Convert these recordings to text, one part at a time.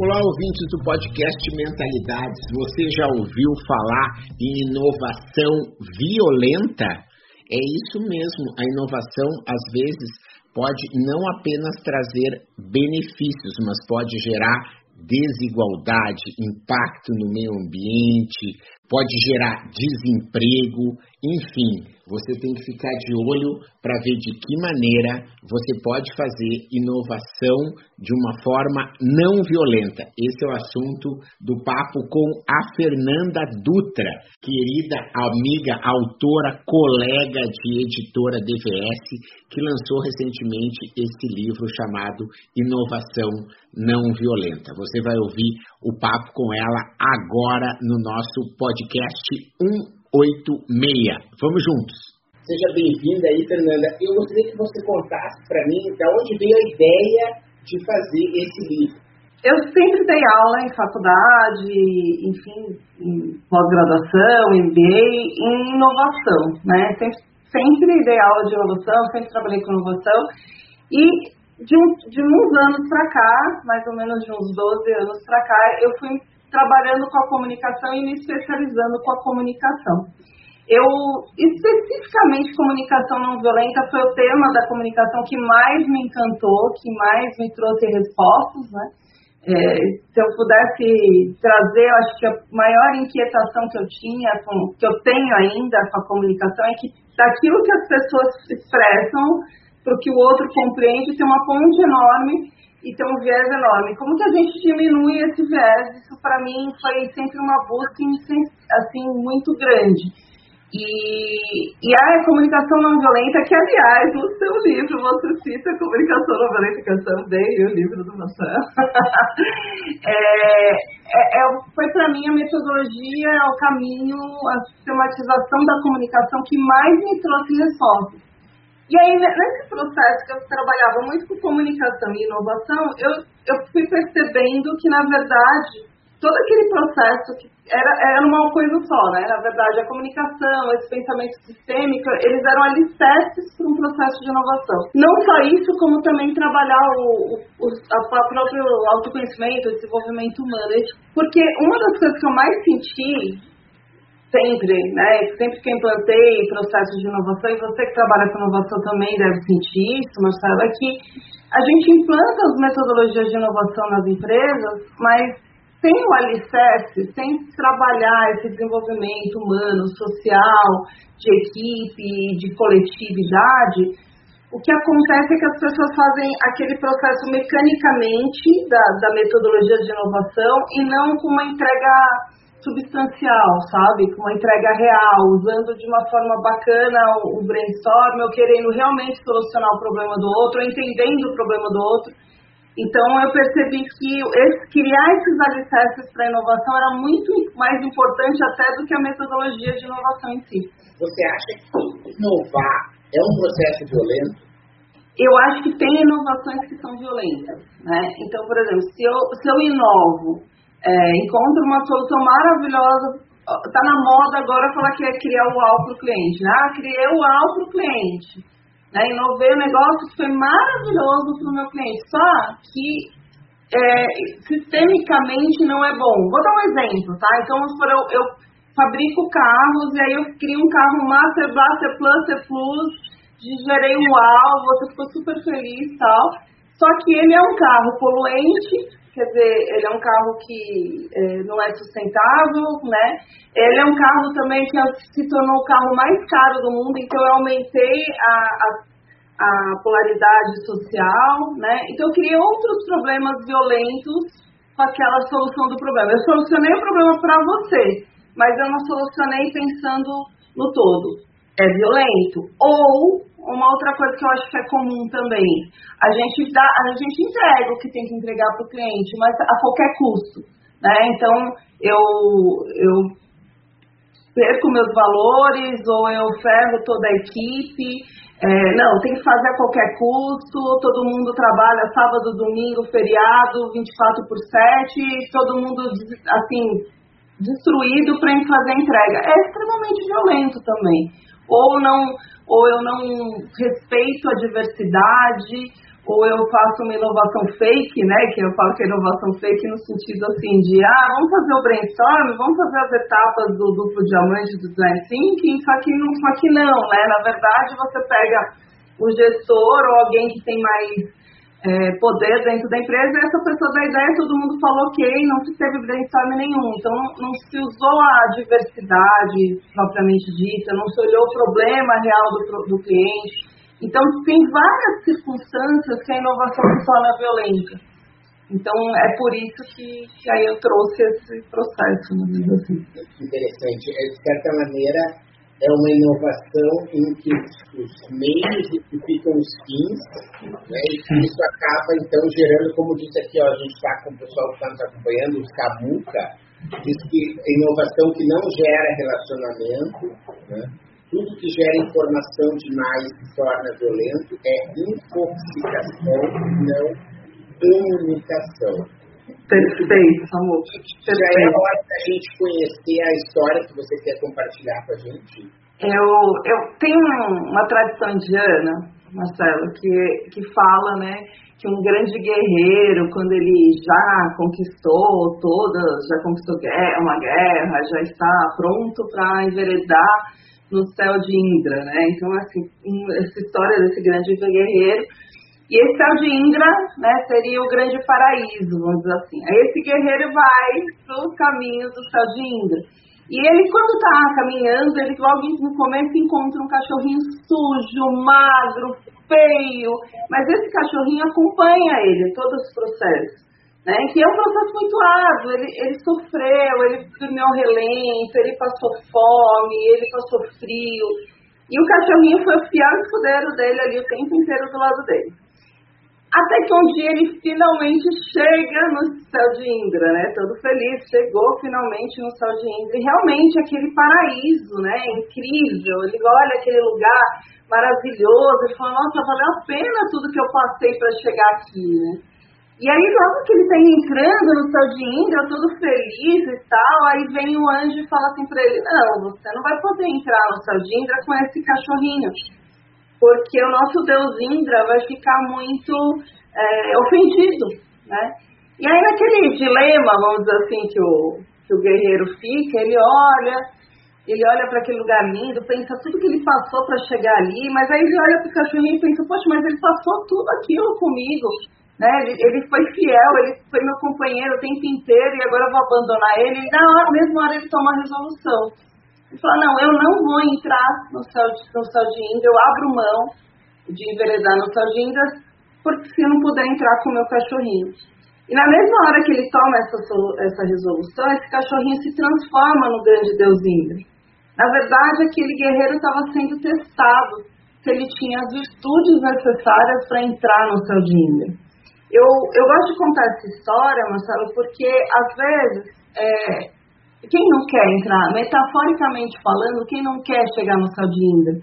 Olá, ouvintes do podcast Mentalidades. Você já ouviu falar em inovação violenta? É isso mesmo. A inovação, às vezes, pode não apenas trazer benefícios, mas pode gerar desigualdade, impacto no meio ambiente, pode gerar desemprego, enfim, você tem que ficar de olho para ver de que maneira você pode fazer inovação de uma forma não violenta. Esse é o assunto do papo com a Fernanda Dutra, querida amiga, autora, colega de editora DVS, que lançou recentemente esse livro chamado Inovação Não Violenta. Você vai ouvir o papo com ela agora no nosso podcast 186. Vamos juntos. Seja bem-vinda aí, Fernanda. Eu gostaria que você contasse para mim de onde veio a ideia de fazer esse livro. Eu sempre dei aula em faculdade, enfim, em pós-graduação, MBA, em inovação, né? Sempre, sempre dei aula de inovação, sempre trabalhei com inovação. E de, um, de uns anos para cá, mais ou menos de uns 12 anos para cá, eu fui trabalhando com a comunicação e me especializando com a comunicação. Eu, especificamente, comunicação não violenta foi o tema da comunicação que mais me encantou, que mais me trouxe respostas, né? É, se eu pudesse trazer, eu acho que a maior inquietação que eu tinha, com, que eu tenho ainda com a comunicação, é que daquilo que as pessoas expressam para o que o outro compreende, tem uma ponte enorme e tem um viés enorme. Como que a gente diminui esse viés? Isso para mim foi sempre uma busca assim muito grande. E, e a comunicação não violenta, que aliás, no seu livro você cita comunicação não violenta, que eu também o livro do Marcelo. é, é, é, foi para mim a metodologia, o caminho, a sistematização da comunicação que mais me trouxe respostas. E aí, nesse processo que eu trabalhava muito com comunicação e inovação, eu, eu fui percebendo que, na verdade, todo aquele processo que era, era uma coisa só, né? Na verdade, a comunicação, esse pensamento sistêmico, eles eram alicerces para um processo de inovação. Não só isso, como também trabalhar o, o, a próprio autoconhecimento, o desenvolvimento humano. Porque uma das coisas que eu mais senti sempre, né? Sempre que eu implantei processos de inovação, e você que trabalha com inovação também deve sentir isso, Marcelo, é que a gente implanta as metodologias de inovação nas empresas, mas sem o alicerce, sem trabalhar esse desenvolvimento humano, social, de equipe, de coletividade, o que acontece é que as pessoas fazem aquele processo mecanicamente da, da metodologia de inovação e não com uma entrega substancial, sabe? Com uma entrega real, usando de uma forma bacana o brainstorm, ou querendo realmente solucionar o problema do outro, entendendo o problema do outro então, eu percebi que esse, criar esses alicerces para a inovação era muito mais importante até do que a metodologia de inovação em si. Você acha que inovar é um processo violento? Eu acho que tem inovações que são violentas. Né? Então, por exemplo, se eu, se eu inovo, é, encontro uma solução maravilhosa, está na moda agora falar que é criar o UAU para o cliente. Né? Ah, criei o UAU para o cliente né? Inovei um negócio que foi maravilhoso para o meu cliente, só que é, sistemicamente não é bom. Vou dar um exemplo, tá? Então, eu, eu fabrico carros e aí eu crio um carro Master Blaster Plus, C Plus, gerei um uau, você ficou super feliz e tal. Só que ele é um carro poluente, quer dizer, ele é um carro que é, não é sustentável, né? Ele é um carro também que se tornou o carro mais caro do mundo, então eu aumentei a, a, a polaridade social, né? Então eu criei outros problemas violentos com aquela solução do problema. Eu solucionei o problema para você, mas eu não solucionei pensando no todo. É violento. Ou uma outra coisa que eu acho que é comum também, a gente dá, a gente entrega o que tem que entregar para o cliente, mas a qualquer custo. né? Então eu, eu perco meus valores ou eu ferro toda a equipe. É, não, tem que fazer a qualquer custo, todo mundo trabalha sábado, domingo, feriado, 24 por 7, todo mundo, assim, destruído para fazer entrega. É extremamente violento também. Ou, não, ou eu não respeito a diversidade, ou eu faço uma inovação fake, né? Que eu falo que é inovação fake no sentido assim de ah, vamos fazer o brainstorm, vamos fazer as etapas do duplo diamante do design thinking, só que não, só que não, né? Na verdade, você pega o gestor ou alguém que tem mais é, poder dentro da empresa, e essa pessoa da ideia, todo mundo falou ok, não se teve brainstorm nenhum. Então, não se usou a diversidade propriamente dita, não se olhou o problema real do, do cliente. Então, tem várias circunstâncias que a inovação se torna violenta. Então, é por isso que, que aí eu trouxe esse processo, assim. Interessante. É, de certa maneira, é uma inovação em que os meios justificam os fins, né, e isso acaba, então, gerando, como disse aqui, ó, a gente está com o pessoal que está nos acompanhando, os Camuca, diz que inovação que não gera relacionamento, né, tudo que gera informação demais e torna violento é intoxicação, não comunicação. Perfeito, amor. Já é hora da gente conhecer a história que você quer compartilhar com a gente? Eu, eu tenho uma tradição indiana, Marcelo, que, que fala, né, que um grande guerreiro, quando ele já conquistou todas, já conquistou uma guerra, já está pronto para enveredar no céu de Indra, né? Então, assim, essa história desse grande guerreiro. E esse céu de Indra, né, seria o grande paraíso, vamos dizer assim. Aí esse guerreiro vai para os caminhos do céu de Indra. E ele, quando está caminhando, ele logo no começo encontra um cachorrinho sujo, magro, feio. Mas esse cachorrinho acompanha ele, todos os processos né? Que é um processo muito árduo. Ele, ele sofreu, ele dormiu relento, ele passou fome, ele passou frio. E o cachorrinho foi o fiel escudeiro dele ali o tempo inteiro do lado dele. Até que um dia ele finalmente chega no céu de Indra, né? Todo feliz, chegou finalmente no céu de Indra. E realmente aquele paraíso, né? Incrível. Ele olha aquele lugar maravilhoso e fala, nossa, valeu a pena tudo que eu passei para chegar aqui, né? E aí, logo que ele está entrando no céu de Indra, todo feliz e tal, aí vem o anjo e fala assim para ele: Não, você não vai poder entrar no céu de Indra com esse cachorrinho, porque o nosso Deus Indra vai ficar muito é, ofendido, né? E aí, naquele dilema, vamos dizer assim, que o, que o guerreiro fica, ele olha, ele olha para aquele lugar lindo, pensa tudo que ele passou para chegar ali, mas aí ele olha para o cachorrinho e pensa: Poxa, mas ele passou tudo aquilo comigo né? Ele, ele, foi fiel, ele foi meu companheiro o tempo inteiro e agora eu vou abandonar ele. E na hora, mesma hora ele toma a resolução. Ele fala, não, eu não vou entrar no céu, no céu de Índia, eu abro mão de enveredar no céu de Índia, porque se eu não puder entrar com o meu cachorrinho. E na mesma hora que ele toma essa, essa resolução, esse cachorrinho se transforma no grande Deus Indra. Na verdade, aquele guerreiro estava sendo testado se ele tinha as virtudes necessárias para entrar no céu de Indra. Eu, eu gosto de contar essa história, Marcelo, porque às vezes é, quem não quer entrar, metaforicamente falando, quem não quer chegar no céu de Indra?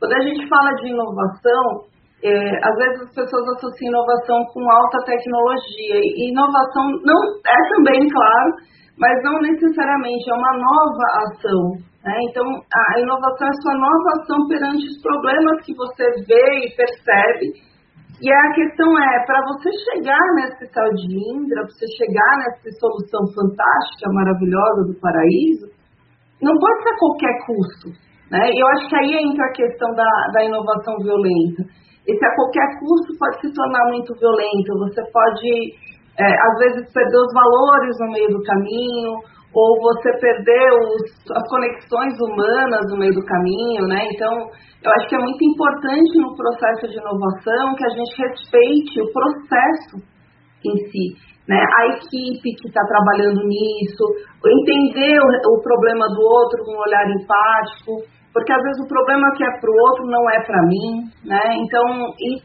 Quando a gente fala de inovação, é, às vezes as pessoas associam inovação com alta tecnologia. E inovação não é também, claro, mas não necessariamente, é uma nova ação. Né? Então, a inovação é sua nova ação perante os problemas que você vê e percebe e a questão é, para você chegar nesse tal de Indra, para você chegar nessa solução fantástica, maravilhosa do paraíso, não pode ser a qualquer custo. Né? Eu acho que aí entra a questão da, da inovação violenta. Esse a qualquer custo pode se tornar muito violento. Você pode, é, às vezes, perder os valores no meio do caminho, ou você perder os, as conexões humanas no meio do caminho, né? Então, eu acho que é muito importante no processo de inovação que a gente respeite o processo em si, né? A equipe que está trabalhando nisso, entender o, o, problema do outro com um olhar empático, porque às vezes o problema que é para o outro não é para mim, né? Então, e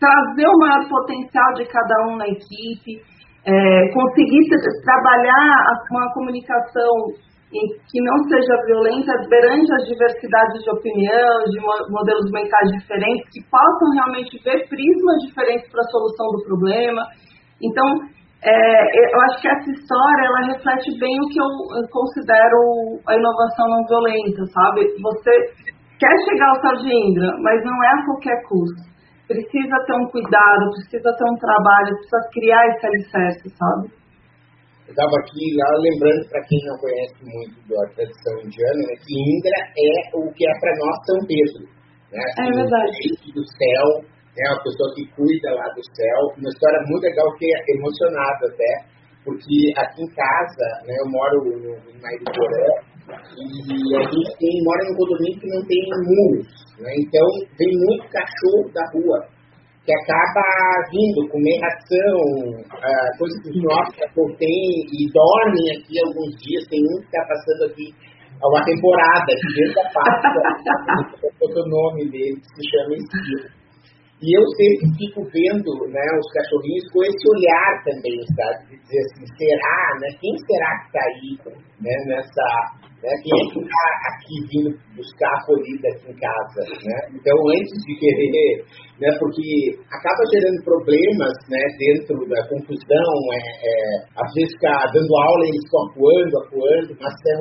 trazer o maior potencial de cada um na equipe, é, conseguir trabalhar uma comunicação que não seja violenta perante as diversidades de opinião, de modelos mentais diferentes, que possam realmente ver prismas diferentes para a solução do problema. Então, é, eu acho que essa história ela reflete bem o que eu considero a inovação não violenta, sabe? Você quer chegar ao tal de Indra, mas não é a qualquer custo. Precisa ter um cuidado, precisa ter um trabalho, precisa criar esse alicerce, sabe? Eu estava aqui lá lembrando para quem não conhece muito da tradição indiana, né, que Indra é o que é para nós São Pedro. Né, assim, é verdade. do céu, é né, uma pessoa que cuida lá do céu. Uma história muito legal que é emocionada até, porque aqui em casa, né, eu moro no, na Ibiporã, e a gente tem, mora num condomínio que não tem muros. Né, então, vem muito cachorro da rua que acaba vindo comer ração, uh, coisas que os nossos cachorros têm e dormem aqui alguns dias. Tem um que está passando aqui uma temporada, aqui desde a Páscoa, o nome dele, que se chama Espírito. E eu sempre fico vendo né, os cachorrinhos com esse olhar também, sabe? De dizer assim, será, né? Quem será que está aí né, nessa. Né, quem é que está aqui vindo buscar a acolhida aqui em casa? Né? Então, antes de querer, né, porque acaba gerando problemas né, dentro da confusão, é, é, às vezes ficar dando aula eles estão acuando, acuando, mas são.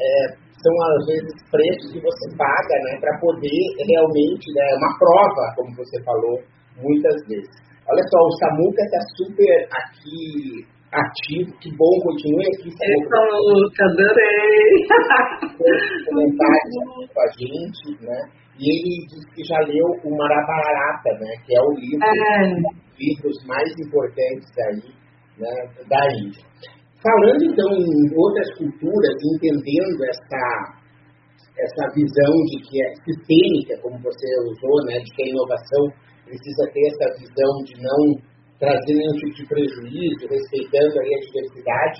É, são às vezes preços que você paga, né, para poder realmente, né, uma prova, como você falou muitas vezes. Olha só, o Samuca está super aqui ativo, que bom, continue aqui. Samuca, adorei! Comentários com a gente, né, e ele disse que já leu o Marabarata, né, que é o livro, é. um dos livros mais importantes aí, né, da Índia. Falando então em outras culturas, entendendo essa, essa visão de que é sistêmica, como você usou, né, de que a inovação precisa ter essa visão de não trazer nenhum tipo de prejuízo, respeitando aí a diversidade,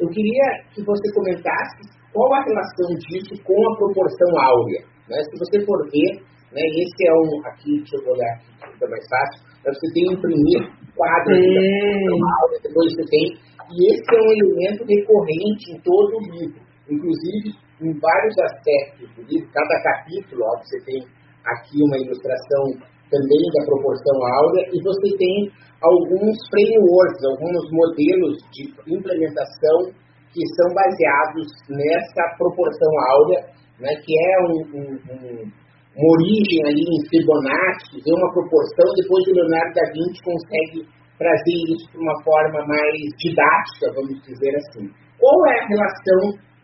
eu queria que você comentasse qual a relação disso com a proporção áurea. Né? Se você for ver, né, esse é um, aqui, deixa eu olhar aqui, fica mais fácil, você tem imprimir quadros da proporção áurea, depois você tem e esse é um elemento recorrente em todo o livro, inclusive em vários aspectos do livro. Cada capítulo, ó, você tem aqui uma ilustração também da proporção áurea e você tem alguns frameworks, alguns modelos de implementação que são baseados nessa proporção áurea, né, que é um, um, um, uma origem ali em Fibonacci, é uma proporção, depois o Leonardo da Vinci consegue trazer isso de uma forma mais didática, vamos dizer assim. Qual é a relação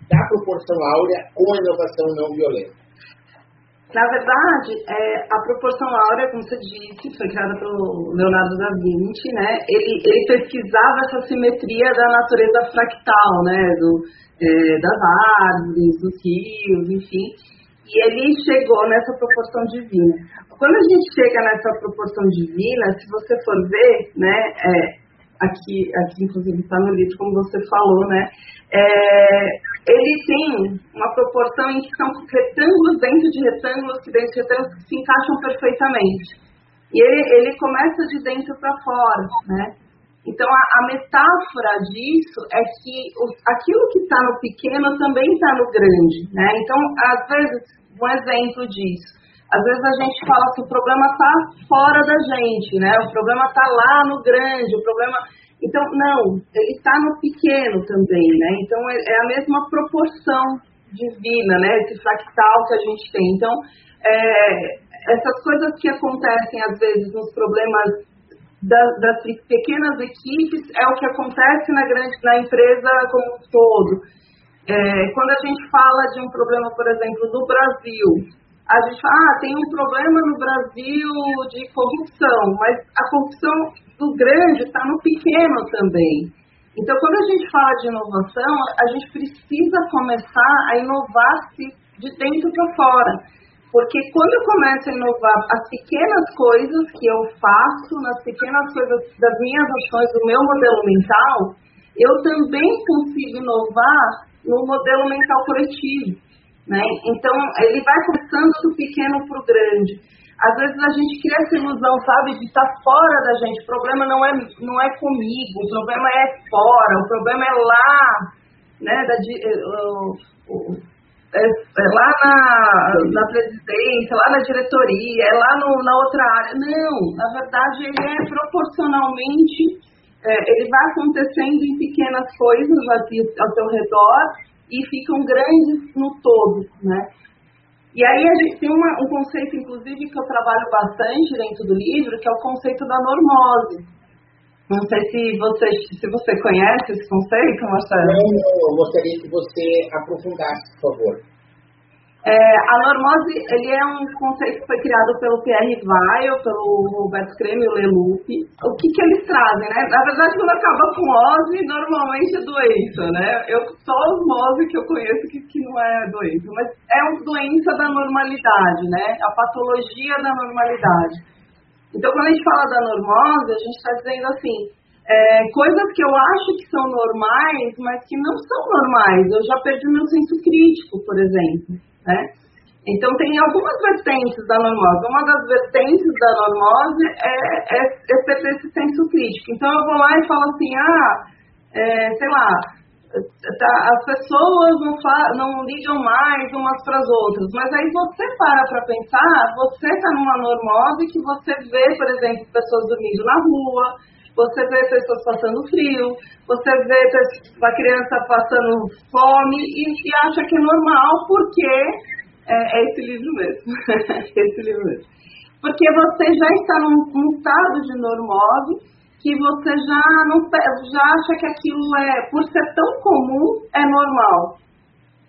da proporção áurea com a inovação não violenta? Na verdade, é, a proporção áurea, como você disse, foi criada pelo Leonardo da Vinci, né? Ele, ele pesquisava essa simetria da natureza fractal, né? Do, é, das árvores, dos rios, enfim. E ele chegou nessa proporção divina. Quando a gente chega nessa proporção divina, se você for ver, né, é, aqui, aqui inclusive está no livro, como você falou, né, é, ele tem uma proporção em que são retângulos dentro de retângulos, que dentro de retângulos que se encaixam perfeitamente. E ele, ele começa de dentro para fora, né? Então, a, a, metáfora disso é que o, aquilo que está no pequeno também está no grande, né? Então, às vezes, um exemplo disso. Às vezes a gente fala que o problema está fora da gente, né? O problema está lá no grande, o problema. Então, não, ele está no pequeno também, né? Então, é, é a mesma proporção divina, né? Esse fractal que a gente tem. Então, é, essas coisas que acontecem às vezes nos problemas das, das, pequenas equipes é o que acontece na grande na empresa como um todo. É, quando a gente fala de um problema, por exemplo, do Brasil, a gente fala, ah, tem um problema no Brasil de corrupção, mas a corrupção do grande está no pequeno também. Então, quando a gente fala de inovação, a gente precisa começar a inovar-se de dentro para fora. Porque quando eu começo a inovar as pequenas coisas que eu faço, nas pequenas coisas das minhas ações, do meu modelo mental, eu também consigo inovar no modelo mental coletivo. Né? Então, ele vai começando do pequeno para o grande. às vezes a gente cria essa ilusão, sabe, de estar fora da gente. O problema não é, não é comigo, o problema é fora, o problema é lá, né, da, uh, é, é lá na, na presidência, lá na diretoria, é lá no, na outra área. Não, na verdade ele é proporcionalmente, é, ele vai acontecendo em pequenas coisas aqui ao seu redor e ficam grandes no todo, né? E aí a gente tem uma, um conceito, inclusive, que eu trabalho bastante dentro do livro, que é o conceito da normose. Não sei se você, se você conhece esse conceito, Marcelo. Não, não, eu gostaria que você aprofundasse, por favor. É, a normose, ele é um conceito que foi criado pelo Pierre Weil, pelo Roberto Creme e o Leloup. O que que eles trazem, né? Na verdade, quando acaba com ose, normalmente é doença, né? Eu, só osmose que eu conheço que, que não é doença, mas é uma doença da normalidade, né? A patologia da normalidade. Então, quando a gente fala da normose, a gente está dizendo assim, é, coisas que eu acho que são normais, mas que não são normais. Eu já perdi meu senso crítico, por exemplo. Né? Então, tem algumas vertentes da normose. Uma das vertentes da normose é, é, é perder esse senso crítico. Então, eu vou lá e falo assim, ah, é, sei lá, tá, as pessoas não, não ligam mais umas para as outras. Mas aí você para para pensar, você está numa normose que você vê, por exemplo, pessoas dormindo na rua, você vê pessoas passando frio, você vê a criança passando fome e, e acha que é normal porque é, é esse livro mesmo. esse livro mesmo. Porque você já está num, num estado de normose que você já não já acha que aquilo é, por ser tão comum, é normal.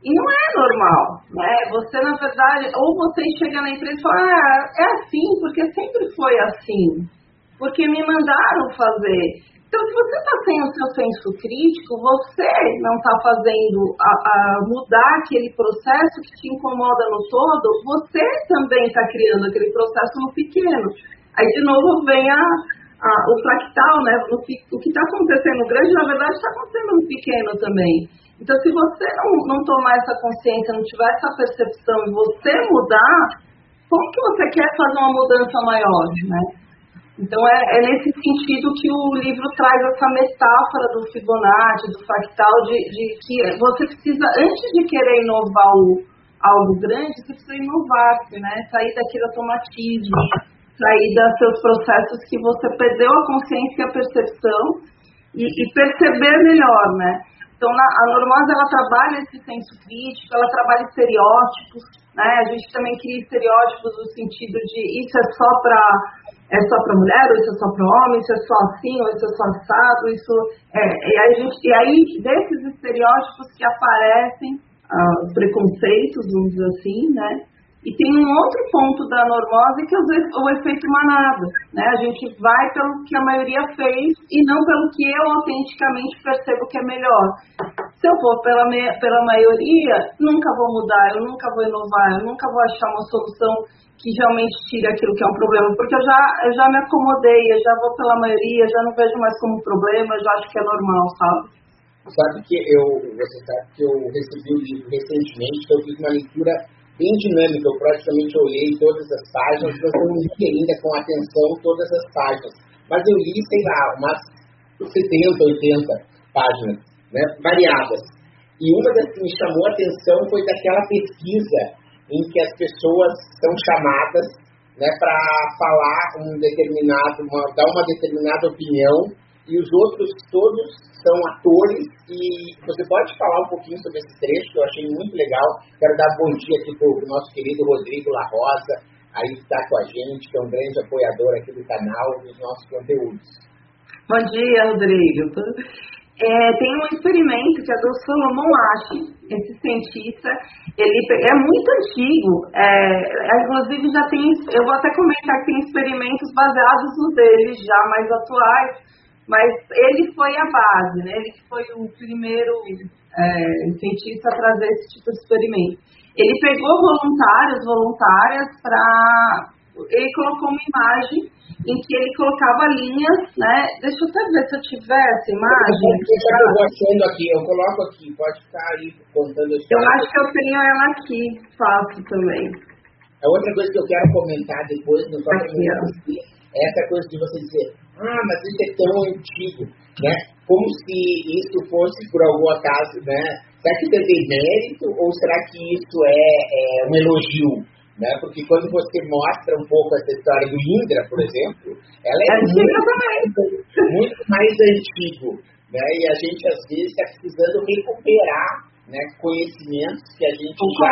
E não é normal, né? Você, na verdade, ou você chega na empresa e fala, ah, é assim, porque sempre foi assim porque me mandaram fazer. Então, se você está sem o seu senso crítico, você não está fazendo a, a, mudar aquele processo que te incomoda no todo, você também está criando aquele processo no pequeno. Aí, de novo, vem a, a, o fractal, né? O, o que está acontecendo no grande, na verdade, está acontecendo no pequeno também. Então, se você não, não tomar essa consciência, não tiver essa percepção e você mudar, como que você quer fazer uma mudança maior, né? Então é, é, nesse sentido que o livro traz essa metáfora do Fibonacci, do fractal, de, de que você precisa, antes de querer inovar o, algo grande, você precisa inovar-se, né? Sair daquele automatismo, sair dos seus processos que você perdeu a consciência e a percepção e, e perceber melhor, né? Então, na, a Normose, ela trabalha esse senso crítico, ela trabalha estereótipos, né? A gente também cria estereótipos no sentido de isso é só para é só para mulher, ou isso é só para homem, isso é só assim, ou isso é só assado, isso é, e, aí, gente, e aí desses estereótipos que aparecem, ah, os preconceitos, vamos dizer assim, né? E tem um outro ponto da normose que é o efeito manada, né? A gente vai pelo que a maioria fez e não pelo que eu autenticamente percebo que é melhor. Se eu for pela, pela maioria, nunca vou mudar, eu nunca vou inovar, eu nunca vou achar uma solução que realmente tire aquilo que é um problema, porque eu já, eu já me acomodei, eu já vou pela maioria, já não vejo mais como problema, eu já acho que é normal, sabe? Sabe que eu, você sabe que eu recebi o livro recentemente, que eu fiz uma leitura bem dinâmica, eu praticamente olhei todas as páginas, mas eu não li ainda com atenção todas as páginas. Mas eu li, sei lá, umas 70, 80 páginas, né, variadas. E uma das que me chamou a atenção foi daquela pesquisa em que as pessoas são chamadas né, para falar um determinado, uma, dar uma determinada opinião e os outros todos são atores e você pode falar um pouquinho sobre esse trecho que eu achei muito legal. Quero dar bom dia aqui para o nosso querido Rodrigo La Rosa, aí que está com a gente, que é um grande apoiador aqui do canal dos nossos conteúdos. Bom dia, Rodrigo. É, tem um experimento que é do Solomon Ash, esse cientista, ele é muito antigo, é, inclusive já tem, eu vou até comentar que tem experimentos baseados no dele, já mais atuais, mas ele foi a base, né? ele foi o primeiro é, cientista a trazer esse tipo de experimento. Ele pegou voluntários, voluntárias, para. Ele colocou uma imagem em que ele colocava linhas, né? Deixa eu até ver se eu tiver essa imagem. Eu achando aqui, eu coloco aqui, pode ficar aí contando a Eu acho que eu tenho ela aqui, fácil também. A outra coisa que eu quero comentar depois, no próximo é essa coisa de você dizer, ah, mas isso é tão antigo, né? Como se isso fosse, por algum acaso, né? Será que tem mérito ou será que isso é, é um elogio? Né? Porque quando você mostra um pouco essa história do Indra, por exemplo, ela é, é muito, muito mais antigo. Né? E a gente, às vezes, está precisando recuperar né, conhecimentos que a gente já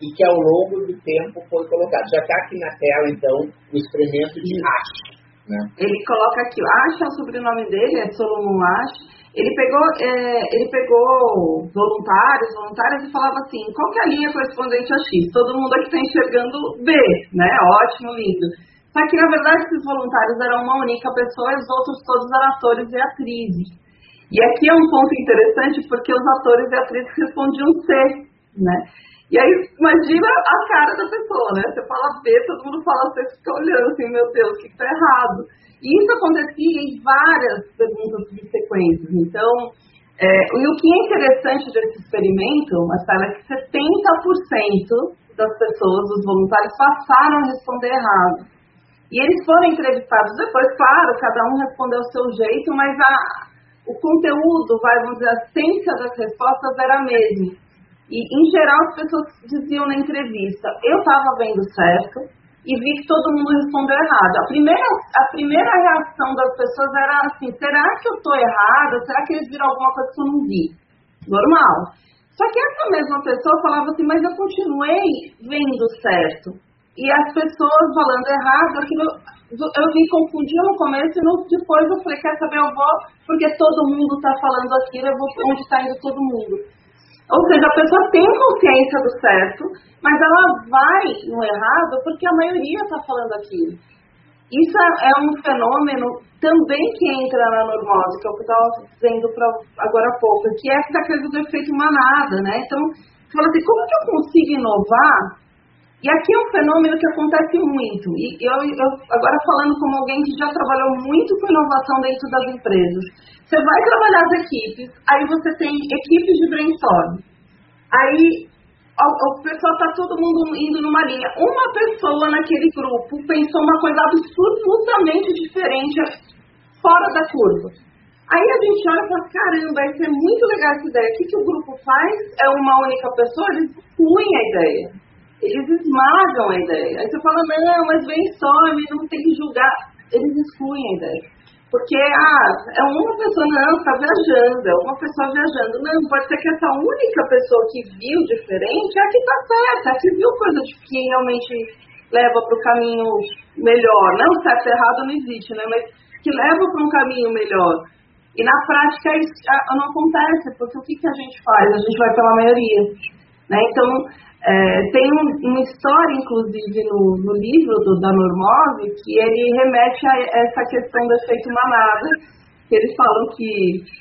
e que ao longo do tempo foi colocado. Já está aqui na tela, então, o experimento de Ash. Né? Ele coloca aqui, Ash é o sobrenome dele, é Solomon Ash. Ele pegou, é, ele pegou voluntários, voluntárias e falava assim, qual que é a linha correspondente a X? Todo mundo aqui está enxergando B, né? Ótimo, lindo. Só que, na verdade, esses voluntários eram uma única pessoa e os outros todos eram atores e atrizes. E aqui é um ponto interessante porque os atores e atrizes respondiam C, né? E aí, imagina a cara da pessoa, né? Você fala B, todo mundo fala C, fica olhando assim, meu Deus, o que está errado? E isso acontecia em várias perguntas subsequentes. Então, é, e o que é interessante desse experimento, Marcela, é que 70% das pessoas, dos voluntários, passaram a responder errado. E eles foram entrevistados depois, claro, cada um respondeu o seu jeito, mas a, o conteúdo, vai, vamos dizer, a essência das respostas era a mesma. E, em geral, as pessoas diziam na entrevista: eu estava vendo certo e vi que todo mundo respondeu errado. A primeira, a primeira reação das pessoas era assim: será que eu estou errada? Será que eles viram alguma coisa que eu não vi? Normal. Só que essa mesma pessoa falava assim: mas eu continuei vendo certo. E as pessoas falando errado, aquilo, eu me confundia no começo e no, depois eu falei: quer saber, eu vou, porque todo mundo está falando aquilo, eu vou onde está indo todo mundo. Ou seja, a pessoa tem consciência do certo, mas ela vai no errado porque a maioria está falando aquilo. Isso é, é um fenômeno também que entra na normose, que é o que eu estava dizendo pra, agora há pouco, que é essa coisa do efeito manada, né? Então, fala assim, como que eu consigo inovar? E aqui é um fenômeno que acontece muito. E eu, eu agora falando como alguém que já trabalhou muito com inovação dentro das empresas, você vai trabalhar as equipes, aí você tem equipes de brainstorm. Aí o, o pessoal está todo mundo indo numa linha. Uma pessoa naquele grupo pensou uma coisa absolutamente diferente, fora da curva. Aí a gente olha e fala, caramba, isso é muito legal essa ideia. O que, que o grupo faz? É uma única pessoa, eles excluem a ideia. Eles esmagam a ideia. Aí você fala, não, mas brainstorm, não tem que julgar. Eles excluem a ideia. Porque, ah, é uma pessoa, não, está viajando, é uma pessoa viajando. Não, pode ser que essa única pessoa que viu diferente é a que está certa, é a que viu coisa que realmente leva para o caminho melhor. Não, certo errado não existe, né? Mas que leva para um caminho melhor. E na prática isso não acontece, porque o que, que a gente faz? A gente vai pela maioria. Né? Então, é, tem um, uma história, inclusive, no, no livro do, da Normose, que ele remete a essa questão do efeito manada, que eles falam que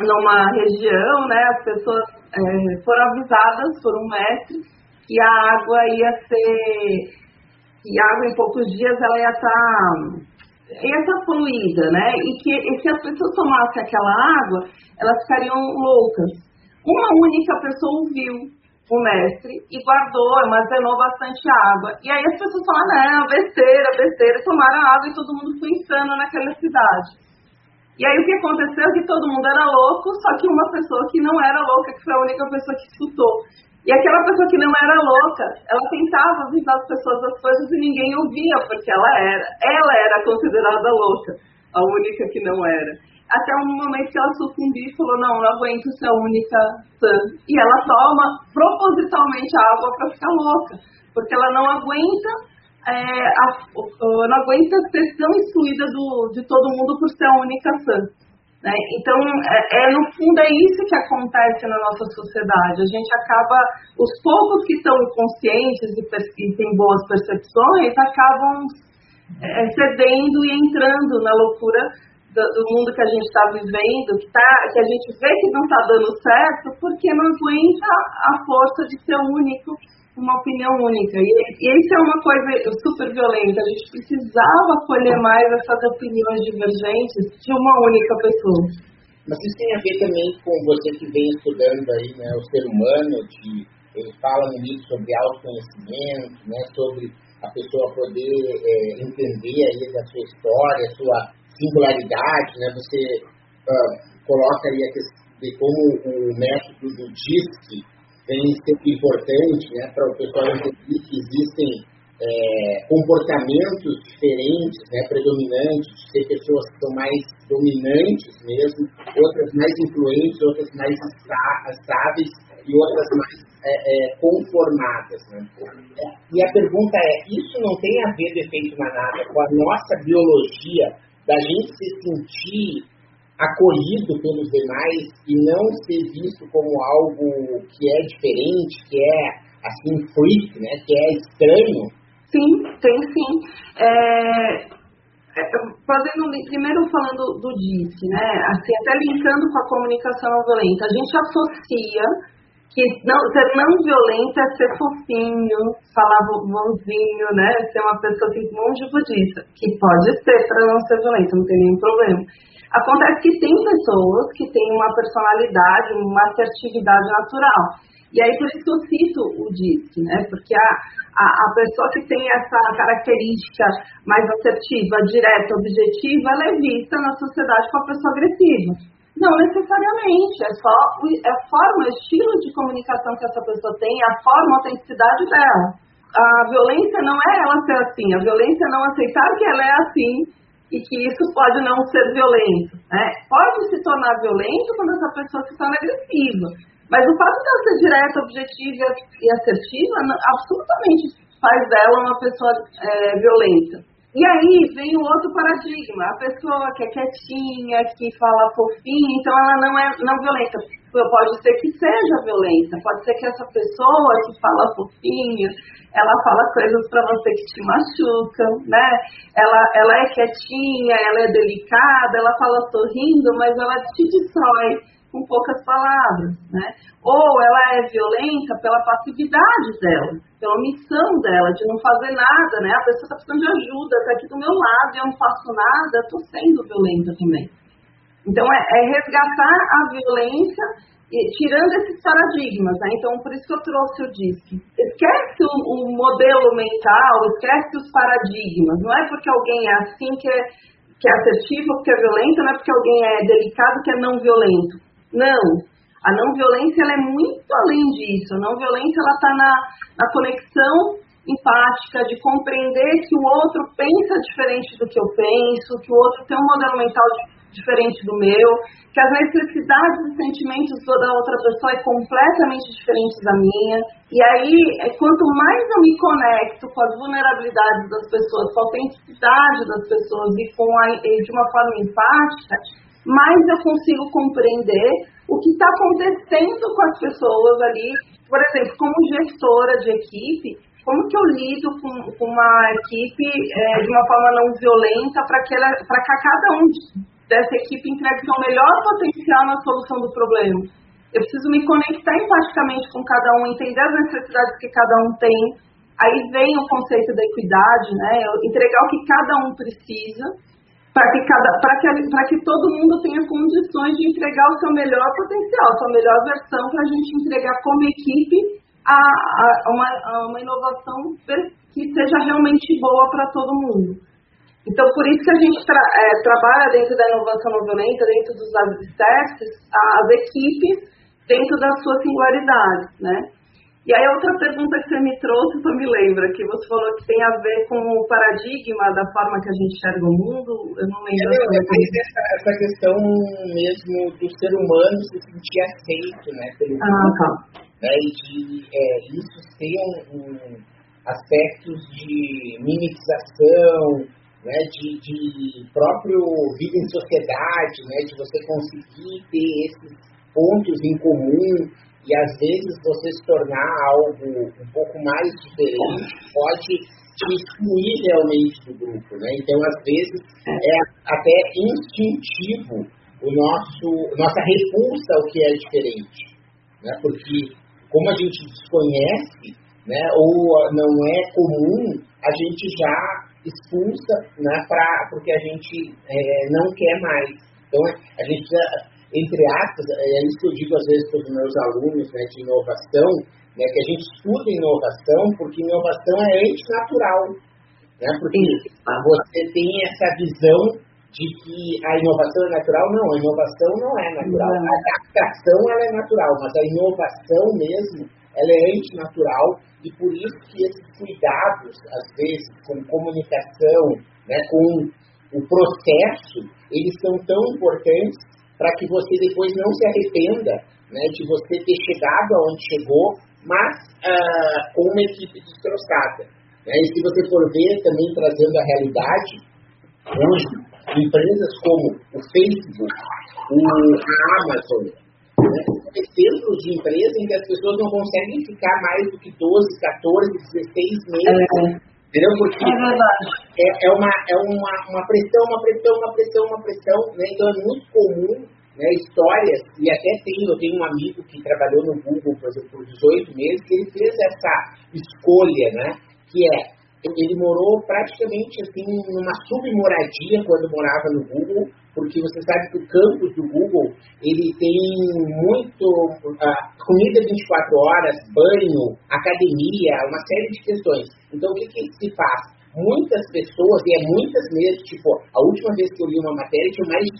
numa região, né, as pessoas é, foram avisadas por um mestre que a água ia ser, que a água em poucos dias ela ia estar tá, ia estar tá poluída, né, e que e se as pessoas tomassem aquela água, elas ficariam loucas. Uma única pessoa ouviu o mestre e guardou, armazenou bastante água. E aí as pessoas falaram, não, besteira, besteira, tomaram água e todo mundo foi insano naquela cidade. E aí o que aconteceu é que todo mundo era louco, só que uma pessoa que não era louca, que foi a única pessoa que escutou. E aquela pessoa que não era louca, ela tentava avisar as pessoas das coisas e ninguém ouvia, porque ela era, ela era considerada louca, a única que não era até um momento que ela sucumbiu e falou, não, não aguento ser a única sã. E ela toma propositalmente a água para ficar louca, porque ela não aguenta, é, a, não aguenta ser tão excluída do, de todo mundo por ser a única sã. Né? Então, é, é, no fundo, é isso que acontece na nossa sociedade. A gente acaba, os poucos que estão conscientes e, e têm boas percepções, acabam é, cedendo e entrando na loucura do, do mundo que a gente está vivendo, que, tá, que a gente vê que não está dando certo, porque não aguenta a força de ser único, uma opinião única. E, e isso é uma coisa super violenta. A gente precisava acolher mais essas opiniões divergentes de uma única pessoa. Mas isso tem a ver também com você que vem estudando aí, né, o ser humano, de ele fala no livro sobre autoconhecimento, né, sobre a pessoa poder é, entender aí a sua história, sua singularidade, né, você uh, coloca aí a questão de como o método do DISC vem ser importante né, para o pessoal entender que existem é, comportamentos diferentes, né, predominantes, ter pessoas que são mais dominantes mesmo, outras mais influentes, outras mais estáveis e outras mais é, é, conformadas. Né? E a pergunta é, isso não tem a ver, defeito manada, com a nossa biologia da gente se sentir acolhido pelos demais e não ser visto como algo que é diferente, que é assim freak, né, que é estranho, Sim, tem sim. É, é, fazendo, primeiro falando do DISC, né? Assim, até linkando com a comunicação não violenta, a gente associa que não, ser não violenta é ser fofinho, falar bonzinho, né? Ser uma pessoa assim, monge budista, que pode ser para não ser violenta, não tem nenhum problema. Acontece que tem pessoas que têm uma personalidade, uma assertividade natural. E aí, por isso que eu cito o DISC, né? Porque a, a, a, pessoa que tem essa característica mais assertiva, direta, objetiva, ela é vista na sociedade como uma pessoa agressiva. Não necessariamente, é só é a forma, o estilo de comunicação que essa pessoa tem, a forma, a autenticidade dela. A violência não é ela ser assim, a violência é não aceitar que ela é assim e que isso pode não ser violento. Né? Pode se tornar violento quando essa pessoa se torna agressiva mas o fato de ela ser direta, objetiva e assertiva, absolutamente faz dela uma pessoa é, violenta. E aí vem o outro paradigma, a pessoa que é quietinha, que fala fofinha, então ela não é não violenta. Pode ser que seja violenta, pode ser que essa pessoa que fala fofinha, ela fala coisas para você que te machucam, né? Ela, ela é quietinha, ela é delicada, ela fala sorrindo, mas ela te destrói com poucas palavras, né? Ou ela é violenta pela passividade dela, pela omissão dela, de não fazer nada, né? A pessoa está precisando de ajuda, está aqui do meu lado e eu não faço nada, estou sendo violenta também. Então, é, é resgatar a violência e, tirando esses paradigmas, né? Então, por isso que eu trouxe o DISC. Esquece o, o, modelo mental, esquece os paradigmas. Não é porque alguém é assim que é, que é assertivo, que é violento, não é porque alguém é delicado que é não violento. Não. A não violência ela é muito além disso. A não violência ela está na, na conexão empática, de compreender que o outro pensa diferente do que eu penso, que o outro tem um modelo mental diferente do meu, que as necessidades e sentimentos da outra pessoa é completamente diferente da minha. E aí, é, quanto mais eu me conecto com as vulnerabilidades das pessoas, com a autenticidade das pessoas e, com a, de uma forma empática, mais eu consigo compreender o que está acontecendo com as pessoas ali. Por exemplo, como gestora de equipe, como que eu lido com, com uma equipe é, de uma forma não violenta para que, que cada um dessa equipe entregue seu melhor potencial na solução do problema? Eu preciso me conectar empaticamente com cada um, entender as necessidades que cada um tem. Aí vem o conceito da equidade, né? entregar o que cada um precisa para que, cada, que, que todo mundo tenha condições de entregar o seu melhor potencial, a sua melhor versão, para a gente entregar como equipe a, a, uma, a uma inovação que seja realmente boa para todo mundo. Então, por isso que a gente tra, é, trabalha dentro da inovação não violenta, dentro dos alicerces, as equipes dentro das suas singularidades, né? E aí, outra pergunta que você me trouxe, você me lembra, que você falou que tem a ver com o paradigma da forma que a gente enxerga o mundo. Eu não lembro. É, é essa, essa questão mesmo do ser humano se sentir aceito, né? Pelo ah, mundo, tá. né, e de é, isso ter um, um, aspectos de mimetização, né, de, de próprio vida em sociedade, né, de você conseguir ter esses pontos em comum e às vezes você se tornar algo um pouco mais diferente pode te excluir realmente do grupo, né? Então, às vezes, é até instintivo o nosso, nossa repulsa ao que é diferente, né? Porque como a gente desconhece, né, ou não é comum, a gente já expulsa, né, pra, porque a gente é, não quer mais. Então, a gente precisa entre aspas, é isso que eu digo às vezes para os meus alunos né, de inovação, né, que a gente estuda inovação, porque inovação é antinatural. Né, porque você tem essa visão de que a inovação é natural. Não, a inovação não é natural. A adaptação ela é natural, mas a inovação mesmo ela é antinatural e por isso que esses cuidados, às vezes, com comunicação, né, com o processo, eles são tão importantes para que você depois não se arrependa né, de você ter chegado aonde chegou, mas uh, com uma equipe destroçada. Né? E se você for ver, também trazendo a realidade, hoje, empresas como o Facebook, o, a Amazon, né, exemplos de empresas em que as pessoas não conseguem ficar mais do que 12, 14, 16 meses. Entendeu? Porque é, é, é, uma, é uma, uma pressão, uma pressão, uma pressão, uma pressão. Né? Então é muito comum né, histórias, e até tenho, eu tenho um amigo que trabalhou no Google, por exemplo, por 18 meses, que ele fez essa escolha, né? Que é, ele morou praticamente assim numa submoradia quando morava no Google, porque você sabe que o campus do Google ele tem muito uh, comida 24 horas, banho, academia, uma série de questões. Então o que, que se faz? muitas pessoas, e é muitas mesmo, tipo, a última vez que eu li uma matéria, tinha mais de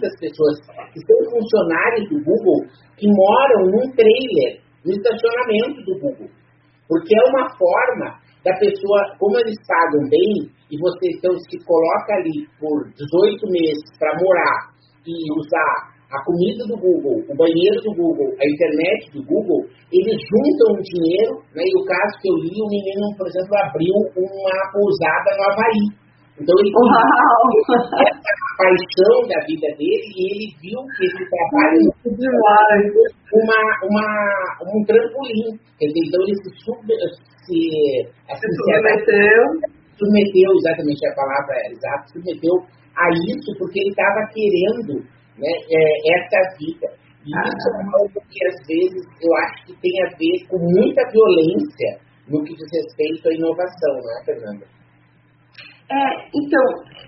300 pessoas que são funcionários do Google que moram num trailer, no estacionamento do Google. Porque é uma forma da pessoa, como eles pagam bem, e você então se coloca ali por 18 meses para morar e usar a comida do Google, o banheiro do Google, a internet do Google, eles juntam o dinheiro, né, e o caso que eu li, o menino, por exemplo, abriu uma pousada no Havaí. Então ele essa paixão da vida dele e ele viu que esse trabalho uma, uma, um trampolim. então ele se, sub, se, assim, se submeteu. submeteu, exatamente a palavra é exata, submeteu a isso porque ele estava querendo né, é, essa vida. E ah. isso é algo que, às vezes, eu acho que tem a ver com muita violência no que diz respeito à inovação, não é, Fernanda? É, então,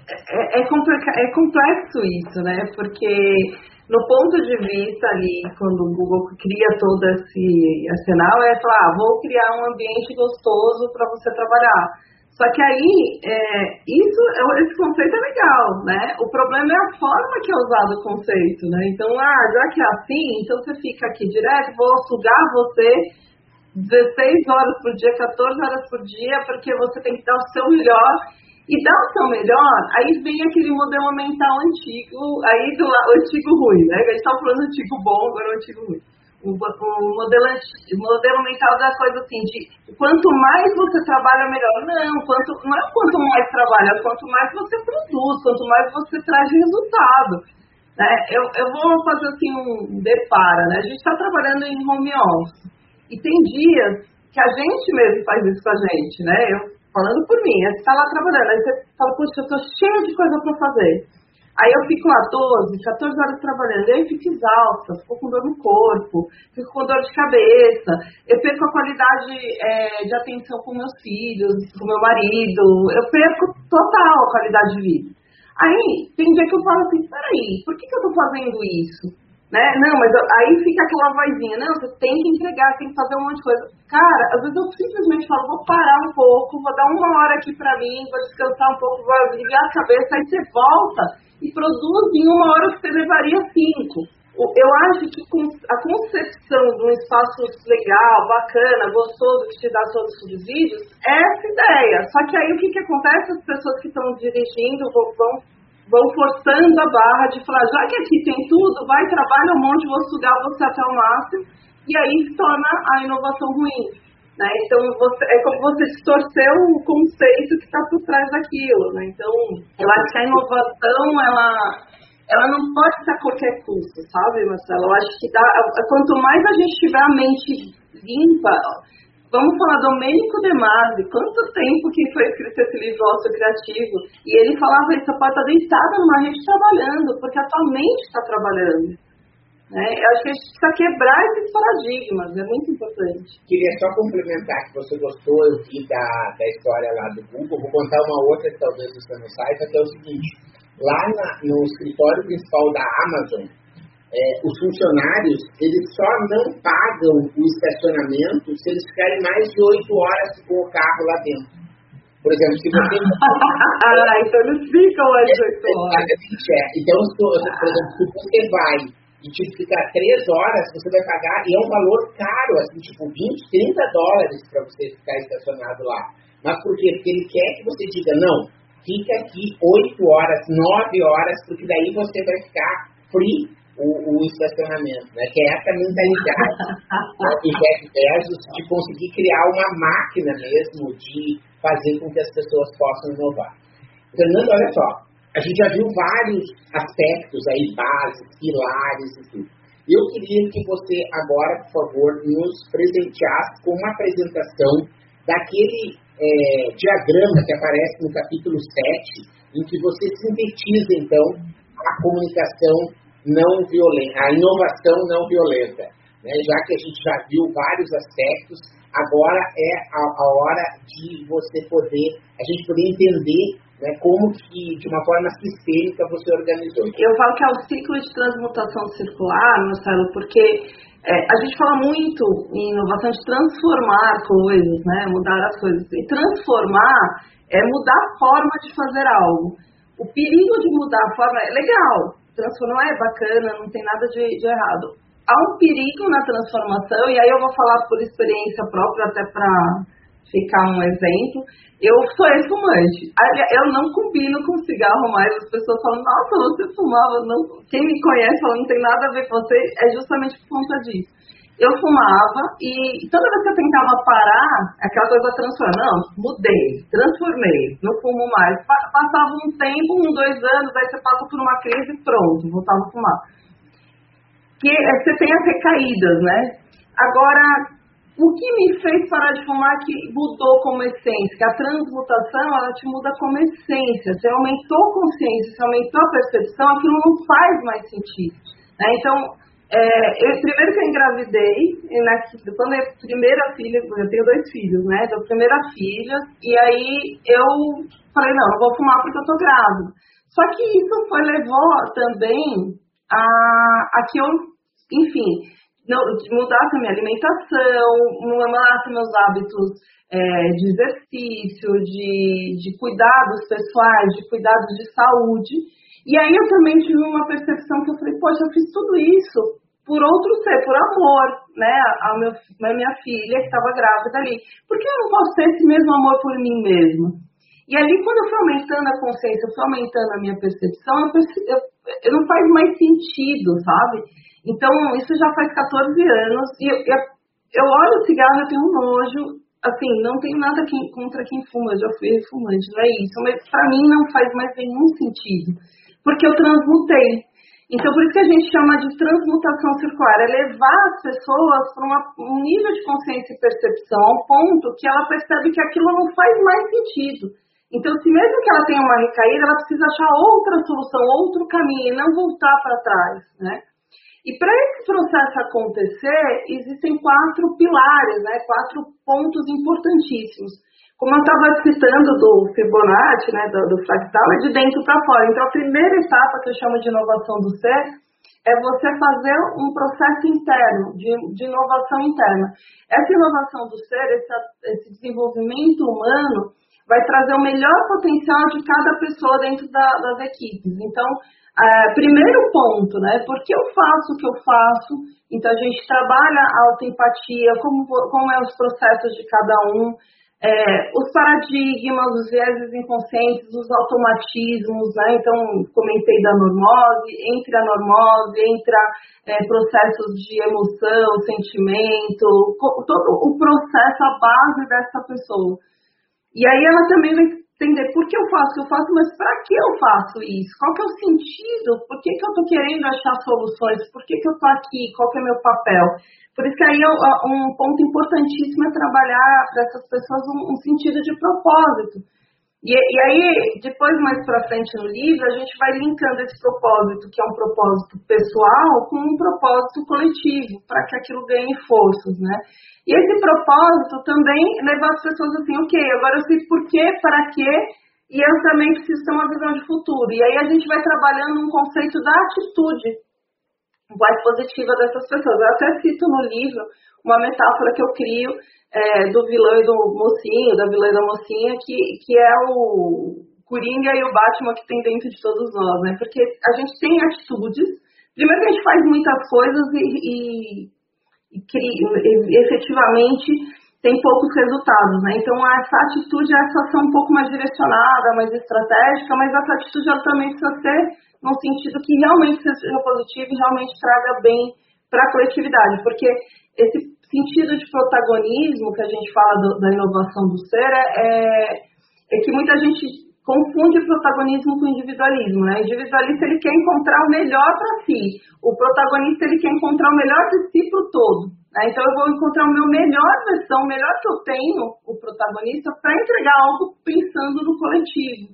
é, é, é complexo isso, né? Porque no ponto de vista ali, quando o Google cria todo esse arsenal, é falar, ah, vou criar um ambiente gostoso para você trabalhar. Só que aí, é, isso, é, esse conceito é legal, né? O problema é a forma que é usado o conceito, né? Então, ah, já que é assim, então você fica aqui direto, vou sugar você 16 horas por dia, 14 horas por dia, porque você tem que dar o seu melhor. E dar o seu melhor, aí vem aquele modelo mental antigo, aí do antigo ruim, né? A gente tá falando antigo bom, agora o antigo ruim o, o, modelo, modelo mental da coisa assim, de quanto mais você trabalha, melhor. Não, quanto, não é quanto mais trabalha, é quanto mais você produz, quanto mais você traz resultado. Né? Eu, eu vou fazer assim um depara, né? A gente está trabalhando em home office e tem dias que a gente mesmo faz isso com a gente, né? Eu falando por mim, você está lá trabalhando, aí você fala, puxa, eu estou cheio de coisa para fazer. Aí eu fico lá 12, 14 horas trabalhando, aí eu fico exausta, fico com dor no corpo, fico com dor de cabeça, eu perco a qualidade é, de atenção com meus filhos, com meu marido, eu perco total a qualidade de vida. Aí tem dia que eu falo assim, peraí, por que, que eu tô fazendo isso? Né? Não, mas aí fica aquela vozinha, não, você tem que entregar, tem que fazer um monte de coisa. Cara, às vezes eu simplesmente falo, vou parar um pouco, vou dar uma hora aqui pra mim, vou descansar um pouco, vou aliviar a cabeça, aí você volta e produz em uma hora que você levaria cinco. Eu acho que a concepção de um espaço legal, bacana, gostoso, que te dá todos os vídeos, é essa ideia. Só que aí o que, que acontece? As pessoas que estão dirigindo vão, vão forçando a barra de falar, já que aqui tem tudo, vai, trabalha um monte, vou sugar você até o máximo, e aí torna a inovação ruim. Né? Então, você, é como você distorceu o conceito que está por trás daquilo. Né? Então, eu acho que a inovação, ela, ela não pode ser a qualquer custo, sabe, Marcelo? Eu acho que dá, quanto mais a gente tiver a mente limpa, vamos falar do Domênico De Masi, quanto tempo que foi escrito esse livro Criativo, e ele falava isso, você pode estar deitada numa rede trabalhando, porque a tua mente está trabalhando. Né? Eu acho que a gente precisa quebrar esses paradigmas, é muito importante. Queria só complementar que você gostou, vi da, da história lá do Google, vou contar uma outra que talvez você não saiba, que é o seguinte, lá na, no escritório principal da Amazon, é, os funcionários eles só não pagam o estacionamento se eles ficarem mais de oito horas com o carro lá dentro. Por exemplo, se você. ah, então eles ficam mais de oito horas. É. Então, por exemplo, se você vai e tipo, ficar três horas, você vai pagar, e é um valor caro, assim, tipo 20, 30 dólares para você ficar estacionado lá. Mas por quê? Porque ele quer que você diga, não, fica aqui oito horas, nove horas, porque daí você vai ficar free o, o estacionamento, né? Que é essa mentalidade do Jeff Bezos de conseguir criar uma máquina mesmo de fazer com que as pessoas possam inovar. Fernando, olha só, a gente já viu vários aspectos aí, bases, pilares e tudo. Eu queria que você agora, por favor, nos presenteasse com uma apresentação daquele é, diagrama que aparece no capítulo 7, em que você sintetiza, então, a comunicação não violenta, a inovação não violenta. Né? Já que a gente já viu vários aspectos, agora é a, a hora de você poder, a gente poder entender né, como que, de uma forma sistêmica, você organizou. Eu falo que é o ciclo de transmutação circular, Marcelo, porque é, a gente fala muito em inovação de transformar coisas, né, mudar as coisas. E transformar é mudar a forma de fazer algo. O perigo de mudar a forma é legal, transformar é bacana, não tem nada de, de errado. Há um perigo na transformação, e aí eu vou falar por experiência própria, até para ficar um exemplo. Eu sou ex-fumante. Eu não combino com cigarro mais. As pessoas falam, nossa, você fumava. Não... Quem me conhece fala, não tem nada a ver com você. É justamente por conta disso. Eu fumava e toda vez que eu tentava parar, aquela coisa não, mudei, transformei, não fumo mais. Passava um tempo, um, dois anos, aí você passa por uma crise e pronto, voltava a fumar. Que é, você tem as recaídas, né? Agora, o que me fez parar de fumar que mudou como essência, que a transmutação, ela te muda como essência. Você aumentou a consciência, você aumentou a percepção, aquilo não faz mais sentido. Né? Então, é, eu, primeiro que eu engravidei, na, quando a primeira filha, eu tenho dois filhos, né? Da primeira filha, e aí eu falei, não, não vou fumar porque eu tô grávida. Só que isso foi, levou também a, a que eu, enfim, mudasse a minha alimentação, mudasse meus hábitos é, de exercício, de, de cuidados pessoais, de cuidados de saúde. E aí eu também tive uma percepção que eu falei, poxa, eu fiz tudo isso por outro ser, por amor, né, a, meu, a minha filha que estava grávida ali. Por que eu não posso ter esse mesmo amor por mim mesma? E ali, quando eu fui aumentando a consciência, eu fui aumentando a minha percepção, eu, eu, eu não faz mais sentido, sabe? Então, isso já faz 14 anos, e eu, eu, eu olho o cigarro, eu tenho um nojo, assim, não tenho nada contra quem fuma, eu já fui fumante, não é isso, mas para mim não faz mais nenhum sentido porque eu transmutei. Então, por isso que a gente chama de transmutação circular, é levar as pessoas para um nível de consciência e percepção ao ponto que ela percebe que aquilo não faz mais sentido. Então, se mesmo que ela tenha uma recaída, ela precisa achar outra solução, outro caminho, e não voltar para trás, né? E para esse processo acontecer, existem quatro pilares, né? Quatro pontos importantíssimos. Como eu estava citando do Fibonacci, né, do, do fractal, é de dentro para fora. Então, a primeira etapa que eu chamo de inovação do ser é você fazer um processo interno, de, de inovação interna. Essa inovação do ser, esse, desenvolvimento humano, vai trazer o melhor potencial de cada pessoa dentro da, das equipes. Então, é, primeiro ponto, né? Por que eu faço o que eu faço? Então, a gente trabalha a autoempatia, como, como é os processos de cada um, é, os paradigmas, os vieses inconscientes, os automatismos, né? Então, comentei da normose, entre a normose, entra é, processos de emoção, sentimento, todo o processo, a base dessa pessoa. E aí ela também vai entender por que eu faço eu faço, mas para que eu faço isso? Qual que é o sentido? Por que, que eu estou querendo achar soluções? Por que, que eu estou aqui? Qual que é o meu papel? Por isso que aí um ponto importantíssimo é trabalhar para essas pessoas um, um sentido de propósito. E, e, aí, depois, mais para frente no livro, a gente vai linkando esse propósito, que é um propósito pessoal, com um propósito coletivo, para que aquilo ganhe forças, né? E esse propósito também leva as pessoas assim, ok, agora eu sei por quê, para quê, e eu também preciso ter uma visão de futuro. E aí a gente vai trabalhando um conceito da atitude, mais positiva dessas pessoas. Eu até cito no livro uma metáfora que eu crio é, do vilão e do mocinho, da vilã e da mocinha, que, que é o Coringa e o Batman que tem dentro de todos nós, né? Porque a gente tem atitudes, primeiro que a gente faz muitas coisas e, e, e, e efetivamente tem poucos resultados, né? Então essa atitude, essa ação um pouco mais direcionada, mais estratégica, mas essa atitude ela também precisa ser num sentido que realmente seja positivo e realmente traga bem para a coletividade, porque esse sentido de protagonismo que a gente fala do, da inovação do ser é, é, é que muita gente confunde protagonismo com individualismo, né? O individualista ele quer encontrar o melhor para si, o protagonista ele quer encontrar o melhor de si para o todo. Né? Então eu vou encontrar o meu melhor versão, o melhor que eu tenho, o protagonista, para entregar algo pensando no coletivo.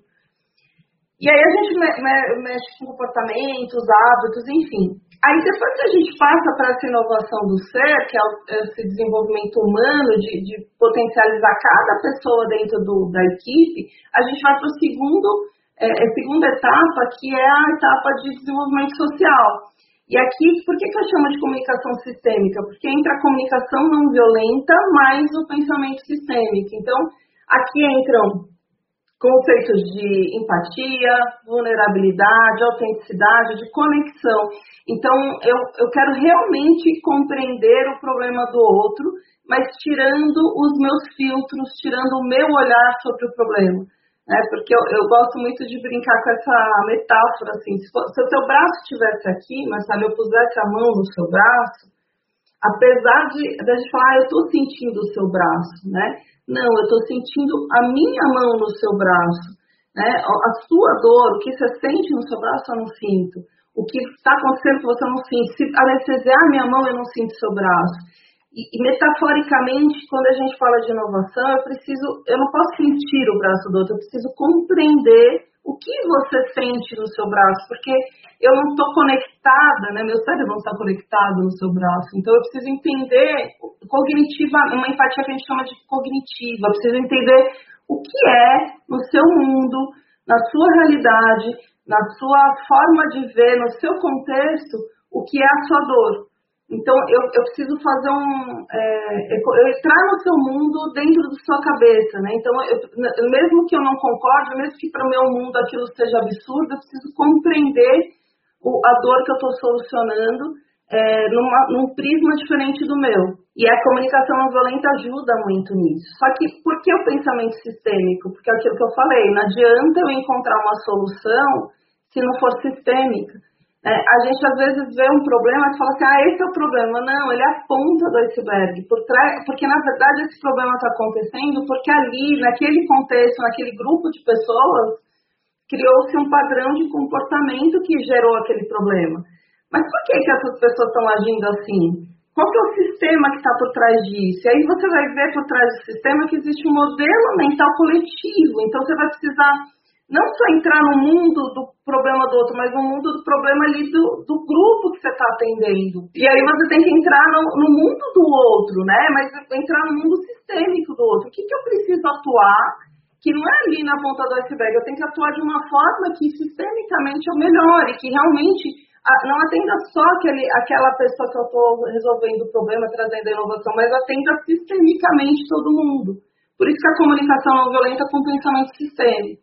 E aí a gente mexe com comportamentos, hábitos, enfim. Aí depois que a gente passa para essa inovação do ser, que é esse desenvolvimento humano de, de potencializar cada pessoa dentro do, da equipe, a gente vai para o segundo, é, a segunda etapa, que é a etapa de desenvolvimento social. E aqui, por que, que eu chamo de comunicação sistêmica? Porque entra a comunicação não violenta mais o pensamento sistêmico. Então, aqui entram conceitos de empatia, vulnerabilidade, autenticidade, de conexão. Então, eu, eu quero realmente compreender o problema do outro, mas tirando os meus filtros, tirando o meu olhar sobre o problema. Né? Porque eu, eu gosto muito de brincar com essa metáfora, assim, se, for, se o teu braço estivesse aqui, mas sabe, eu pusesse a mão no seu braço, apesar de, de a gente falar, ah, eu estou sentindo o seu braço, né? Não, eu estou sentindo a minha mão no seu braço, né? A sua dor, o que você sente no seu braço, eu não sinto. O que está acontecendo com você, não sinto. Se anestesiar a minha mão, eu não sinto seu braço. E, e, metaforicamente, quando a gente fala de inovação, eu preciso, eu não posso sentir o braço do outro, eu preciso compreender o que você sente no seu braço, porque eu não estou conectada, né? Meu cérebro não está conectado no seu braço. Então eu preciso entender cognitiva, uma empatia que a gente chama de cognitiva. Eu preciso entender o que é no seu mundo, na sua realidade, na sua forma de ver, no seu contexto, o que é a sua dor. Então, eu, eu preciso fazer um. É, eu entrar no seu mundo dentro da sua cabeça, né? Então, eu, mesmo que eu não concorde, mesmo que para o meu mundo aquilo seja absurdo, eu preciso compreender a dor que eu estou solucionando é, numa, num prisma diferente do meu. E a comunicação não violenta ajuda muito nisso. Só que por que o pensamento sistêmico? Porque é aquilo que eu falei, não adianta eu encontrar uma solução se não for sistêmica. É, a gente às vezes vê um problema e fala assim, ah, esse é o problema. Não, ele é a ponta do iceberg. Por porque na verdade esse problema está acontecendo porque ali, naquele contexto, naquele grupo de pessoas, criou-se um padrão de comportamento que gerou aquele problema. Mas por que, que essas pessoas estão agindo assim? Qual que é o sistema que está por trás disso? E aí você vai ver por trás do sistema que existe um modelo mental coletivo. Então você vai precisar não só entrar no mundo do problema do outro, mas no mundo do problema ali do, do grupo que você está atendendo. E aí você tem que entrar no, no, mundo do outro, né? Mas entrar no mundo sistêmico do outro. O que, que eu preciso atuar que não é ali na ponta do iceberg? Eu tenho que atuar de uma forma que sistemicamente eu melhore, que realmente não atenda só aquele, aquela pessoa que eu estou resolvendo o problema, trazendo a inovação, mas atenda sistemicamente todo mundo. Por isso que a comunicação não violenta com pensamento sistêmico.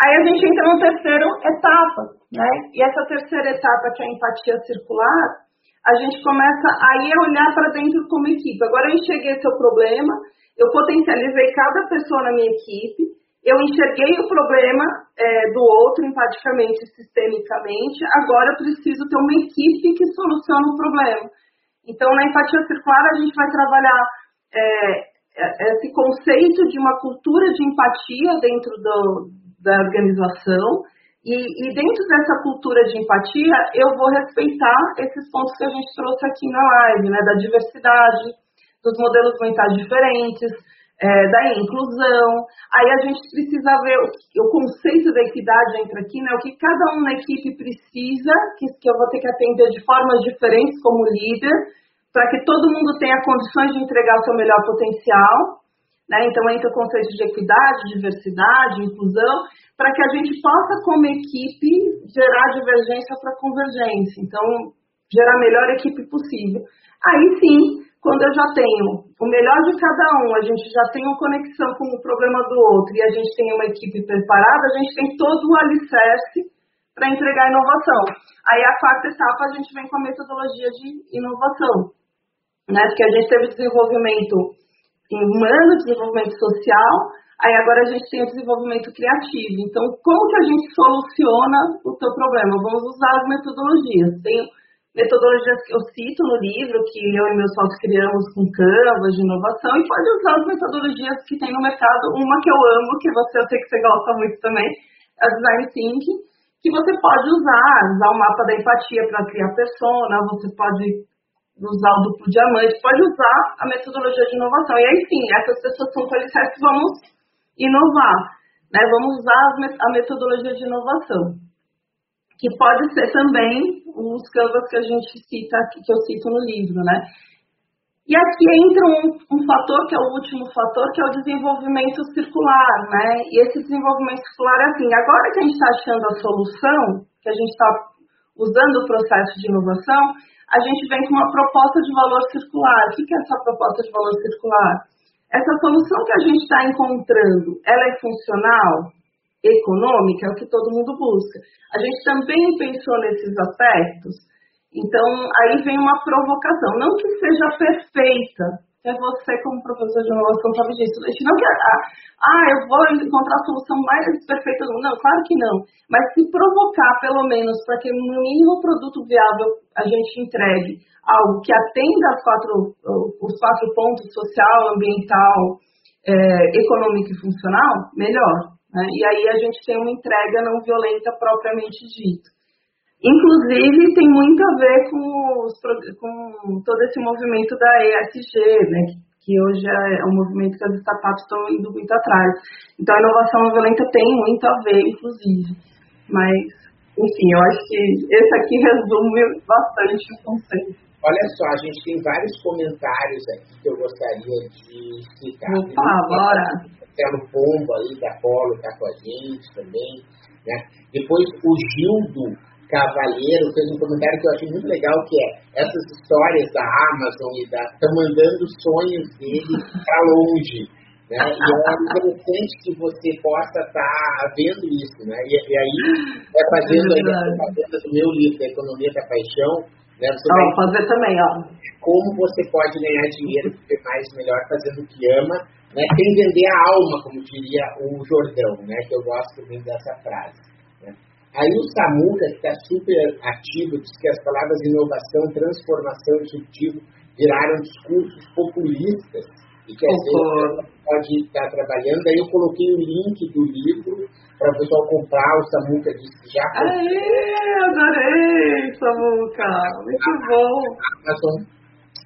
Aí a gente entra na terceira etapa, né? E essa terceira etapa, que é a empatia circular, a gente começa aí a olhar para dentro como equipe. Agora eu enxerguei seu problema, eu potencializei cada pessoa na minha equipe, eu enxerguei o problema é, do outro empaticamente, sistemicamente, agora eu preciso ter uma equipe que soluciona o problema. Então, na empatia circular, a gente vai trabalhar é, é esse conceito de uma cultura de empatia dentro do, da organização. E, e, dentro dessa cultura de empatia, eu vou respeitar esses pontos que a gente trouxe aqui na live, né? Da diversidade, dos modelos mentais diferentes, é, da inclusão. Aí a gente precisa ver o, o, conceito da equidade entra aqui, né? O que cada um na equipe precisa, que, que eu vou ter que atender de formas diferentes como líder, para que todo mundo tenha condições de entregar o seu melhor potencial. Né? Então, entra o conceito de equidade, diversidade, inclusão, para que a gente possa, como equipe, gerar divergência para convergência. Então, gerar a melhor equipe possível. Aí sim, quando eu já tenho o melhor de cada um, a gente já tem uma conexão com o problema do outro e a gente tem uma equipe preparada, a gente tem todo o alicerce para entregar inovação. Aí a quarta etapa a gente vem com a metodologia de inovação, né? Porque a gente teve desenvolvimento humano, desenvolvimento social, aí agora a gente tem o desenvolvimento criativo. Então, como que a gente soluciona o teu problema? Vamos usar as metodologias. Tem metodologias que eu cito no livro, que eu e meus sócios criamos com Canvas de inovação, e pode usar as metodologias que tem no mercado. Uma que eu amo, que você, eu sei que você gosta muito também, é o Design Thinking, que você pode usar, usar o mapa da empatia para criar persona, você pode usar o duplo diamante, pode usar a metodologia de inovação. E aí sim, essas pessoas são qualificadas, vamos inovar, né? vamos usar a metodologia de inovação que pode ser também os canvas que a gente cita que eu cito no livro, né? E aqui entra um, um, fator, que é o último fator, que é o desenvolvimento circular, né? E esse desenvolvimento circular é assim, agora que a gente está achando a solução, que a gente está usando o processo de inovação, a gente vem com uma proposta de valor circular. O que é essa proposta de valor circular? Essa solução que a gente está encontrando, ela é funcional? Econômica é o que todo mundo busca. A gente também pensou nesses aspectos, então aí vem uma provocação, não que seja perfeita, é você como professor de inovação sabe disso, não que ah, ah, eu vou encontrar a solução mais perfeita não, claro que não, mas se provocar pelo menos para que no mínimo produto viável a gente entregue algo que atenda as quatro, os quatro pontos social, ambiental, é, econômico e funcional, melhor. Né? E aí a gente tem uma entrega não violenta propriamente dita. Inclusive, tem muito a ver com, os, com todo esse movimento da ESG, né? que hoje é um movimento que as startups estão indo muito atrás. Então, a inovação não violenta tem muito a ver, inclusive. Mas, enfim, eu acho que esse aqui resume bastante o conceito. Olha só, a gente tem vários comentários aqui que eu gostaria de citar. Opa, bora! Marcelo Pombo aí da Polo está com a gente também. Né? Depois o Gildo Cavalheiro fez um comentário que eu achei muito legal, que é essas histórias da Amazon e da estão mandando sonhos dele para longe. Né? E é interessante que você possa estar tá vendo isso, né? E, e aí, é fazendo aí a propaganda do meu livro, da Economia da Paixão, né? Você ah, vai fazer também, ó. Como você pode ganhar dinheiro, viver mais melhor fazendo o que ama, né, sem vender a alma, como diria o Jordão, né, que eu gosto muito dessa frase. Né. Aí o Samuca, que está super ativo, diz que as palavras inovação, transformação, disruptivo viraram discursos populistas e que às vezes pode estar trabalhando. Aí eu coloquei o link do livro para o pessoal comprar. O Samuca disse que já. Aê, adorei, Samuca, muito bom.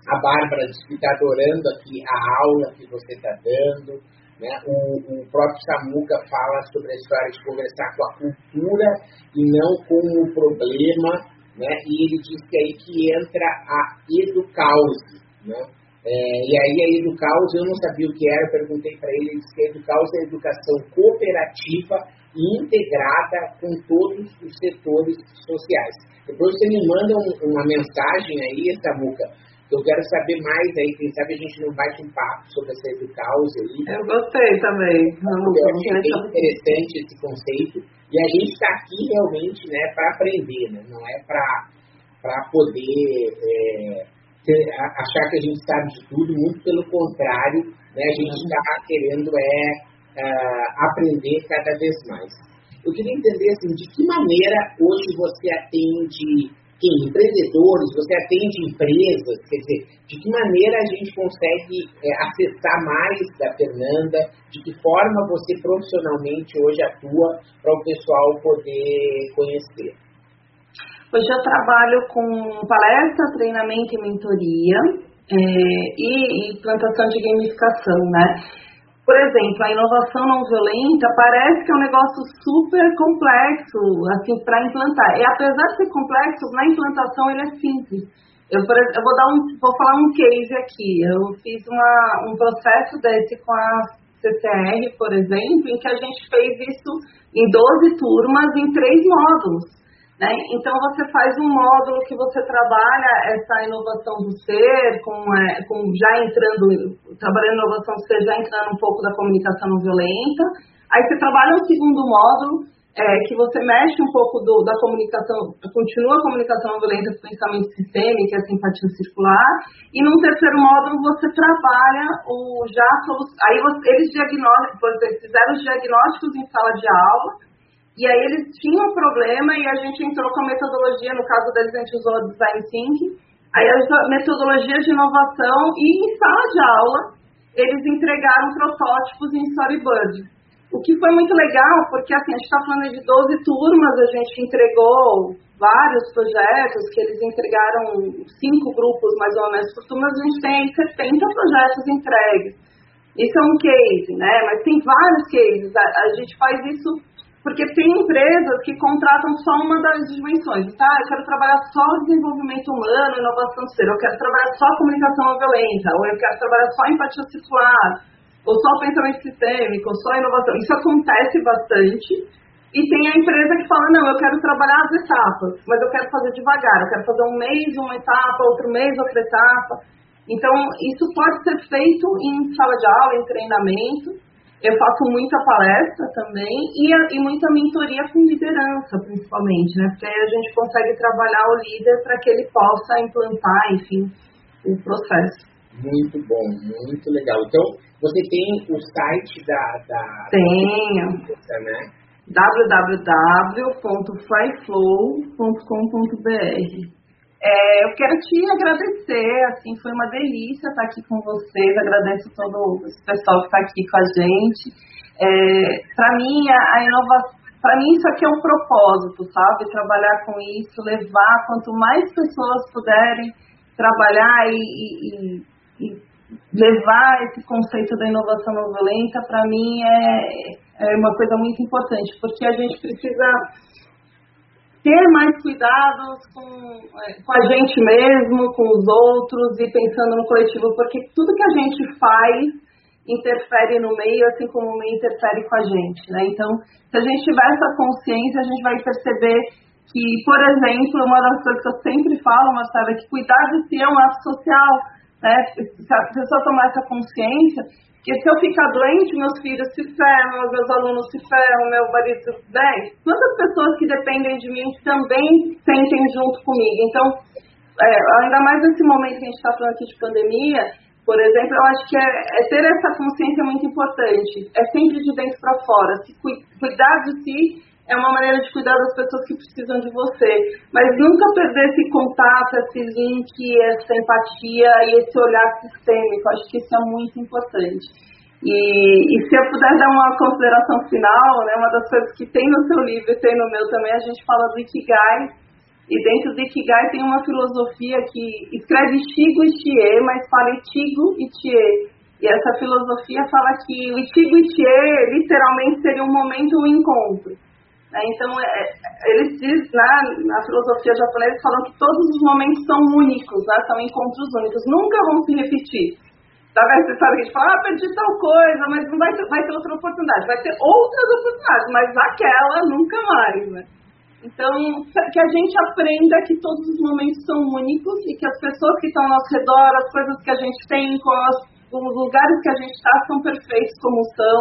A Bárbara que está adorando aqui a aula que você está dando. Né? O, o, próprio Samuca fala sobre a história de conversar com a cultura e não com o problema. Né? E ele diz que é aí que entra a educause. Né? É, e aí a educause, eu não sabia o que era, perguntei para ele, ele disse que a educause é a educação cooperativa e integrada com todos os setores sociais. Depois você me manda um, uma mensagem aí, Samuca, eu quero saber mais aí, quem sabe a gente não bate um papo sobre essa educausa aí. Eu gostei também. Não, eu achei bem interessante esse conceito. E a gente está aqui realmente né, para aprender, né? não é para poder é, ter, achar que a gente sabe de tudo, muito pelo contrário, né, a gente está querendo é, uh, aprender cada vez mais. Eu queria entender assim, de que maneira hoje você atende quem? Empreendedores, você atende empresas, quer dizer, de que maneira a gente consegue é, acessar mais da Fernanda, de que forma você profissionalmente hoje atua para o pessoal poder conhecer? Hoje eu trabalho com palestra, treinamento e mentoria é, e implantação de gamificação, né? Por exemplo, a inovação não violenta parece que é um negócio super complexo, assim, para implantar. E apesar de ser complexo, na implantação ele é simples. Eu, eu vou dar um, vou falar um case aqui. Eu fiz uma, um processo desse com a CCR, por exemplo, em que a gente fez isso em 12 turmas em três módulos. Né? Então, você faz um módulo que você trabalha essa inovação do ser, com, é, com já entrando, trabalhando inovação do ser, já entrando um pouco da comunicação não violenta. Aí você trabalha um segundo módulo, é, que você mexe um pouco do, da comunicação, continua a comunicação não violenta com pensamento sistêmico, a simpatia circular, e num terceiro módulo você trabalha o já aí você, eles fizeram os diagnósticos em sala de aula, e aí eles tinham um problema e a gente entrou com a metodologia, no caso deles a gente usou a Design Thinking, aí a metodologia de inovação e em sala de aula eles entregaram protótipos em Storyboard. O que foi muito legal, porque assim, a gente está falando de 12 turmas, a gente entregou vários projetos, que eles entregaram cinco grupos mais ou menos por turma, a gente tem 70 projetos entregues. Isso é um case, né? Mas tem vários cases. A, a gente faz isso porque tem empresas que contratam só uma das dimensões. Tá, eu quero trabalhar só desenvolvimento humano, inovação ser, eu quero trabalhar só comunicação não violenta, ou eu quero trabalhar só empatia circular, ou só pensamento sistêmico, ou só inovação. Isso acontece bastante. E tem a empresa que fala, não, eu quero trabalhar as etapas, mas eu quero fazer devagar, eu quero fazer um mês uma etapa, outro mês outra etapa. Então, isso pode ser feito em sala de aula, em treinamento, eu faço muita palestra também e, e muita mentoria com liderança, principalmente, né? Porque aí a gente consegue trabalhar o líder para que ele possa implantar, enfim, o processo. Muito bom, muito legal. Então, você tem o site da. da Tenho. Da né? www.flyflow.com.br é, eu quero te agradecer, assim, foi uma delícia estar aqui com vocês, agradeço todo o pessoal que está aqui com a gente. É, para mim, a, a inovação, para mim isso aqui é um propósito, sabe? Trabalhar com isso, levar quanto mais pessoas puderem trabalhar e, e, e levar esse conceito da inovação não violenta, para mim é, é uma coisa muito importante, porque a gente precisa ter mais cuidados com, é, com a gente mesmo, com os outros e pensando no coletivo, porque tudo que a gente faz interfere no meio, assim como o meio interfere com a gente, né? Então, se a gente tiver essa consciência, a gente vai perceber que, por exemplo, uma das coisas que eu sempre falo, Marcela, é que cuidar de si é um ato social, né? Se a pessoa tomar essa consciência, porque se eu ficar doente, meus filhos se ferram, meus alunos se ferram, meu marido, né? Quantas pessoas que dependem de mim também sentem junto comigo? Então, é, ainda mais nesse momento que a gente está falando aqui de pandemia, por exemplo, eu acho que é, é, ter essa consciência muito importante. É sempre de dentro para fora. Se cu cuidar de si é uma maneira de cuidar das pessoas que precisam de você. Mas nunca perder esse contato, esse link, essa empatia e esse olhar sistêmico. Acho que isso é muito importante. E, e se eu puder dar uma consideração final, né, uma das coisas que tem no seu livro e tem no meu também, a gente fala do Ikigai. E dentro do Ikigai tem uma filosofia que escreve Shigo e Chie, mas fala Itigo e Chie. E essa filosofia fala que o Itigo e Chie literalmente seria um momento, um encontro. Né? Então, é, eles dizem, né, na filosofia japonesa, falam que todos os momentos são únicos, né, são encontros únicos, nunca vão se repetir. Sabe, você sabe que a gente fala, ah, perdi tal coisa, mas não vai ter, vai ter outra oportunidade. Vai ter outras oportunidades, mas aquela nunca mais, né? Então, que a gente aprenda que todos os momentos são únicos e que as pessoas que estão ao nosso redor, as coisas que a gente tem, os lugares que a gente está, são perfeitos como são,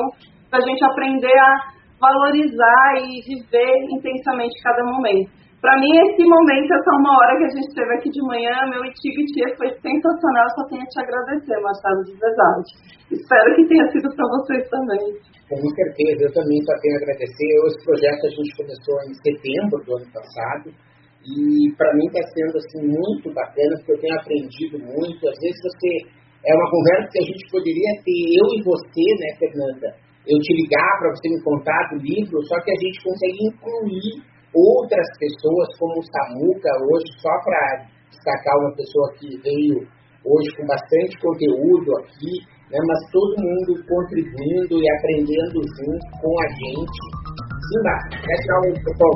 para a gente aprender a valorizar e viver intensamente cada momento. Para mim, esse momento, essa uma hora que a gente teve aqui de manhã, meu Itigo Tia foi sensacional. Só tenho a te agradecer, Machado, de verdade. Espero que tenha sido para vocês também. Com certeza, eu também só tenho a agradecer. Esse projeto a gente começou em setembro do ano passado e para mim está sendo assim muito bacana porque eu tenho aprendido muito. Às vezes você é uma conversa que a gente poderia ter eu e você, né, Fernanda? Eu te ligar para você me contar do livro, só que a gente consegue incluir outras pessoas, como o Samuca, hoje, só para destacar uma pessoa que veio hoje com bastante conteúdo aqui, né, mas todo mundo contribuindo e aprendendo junto com a gente. Simba, quer tirar um pessoal?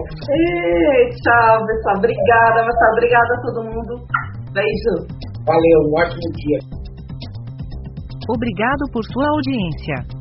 Tchau, pessoal. Obrigada, pessoal. Obrigada a todo mundo. Beijo. Valeu, um ótimo dia. Obrigado por sua audiência.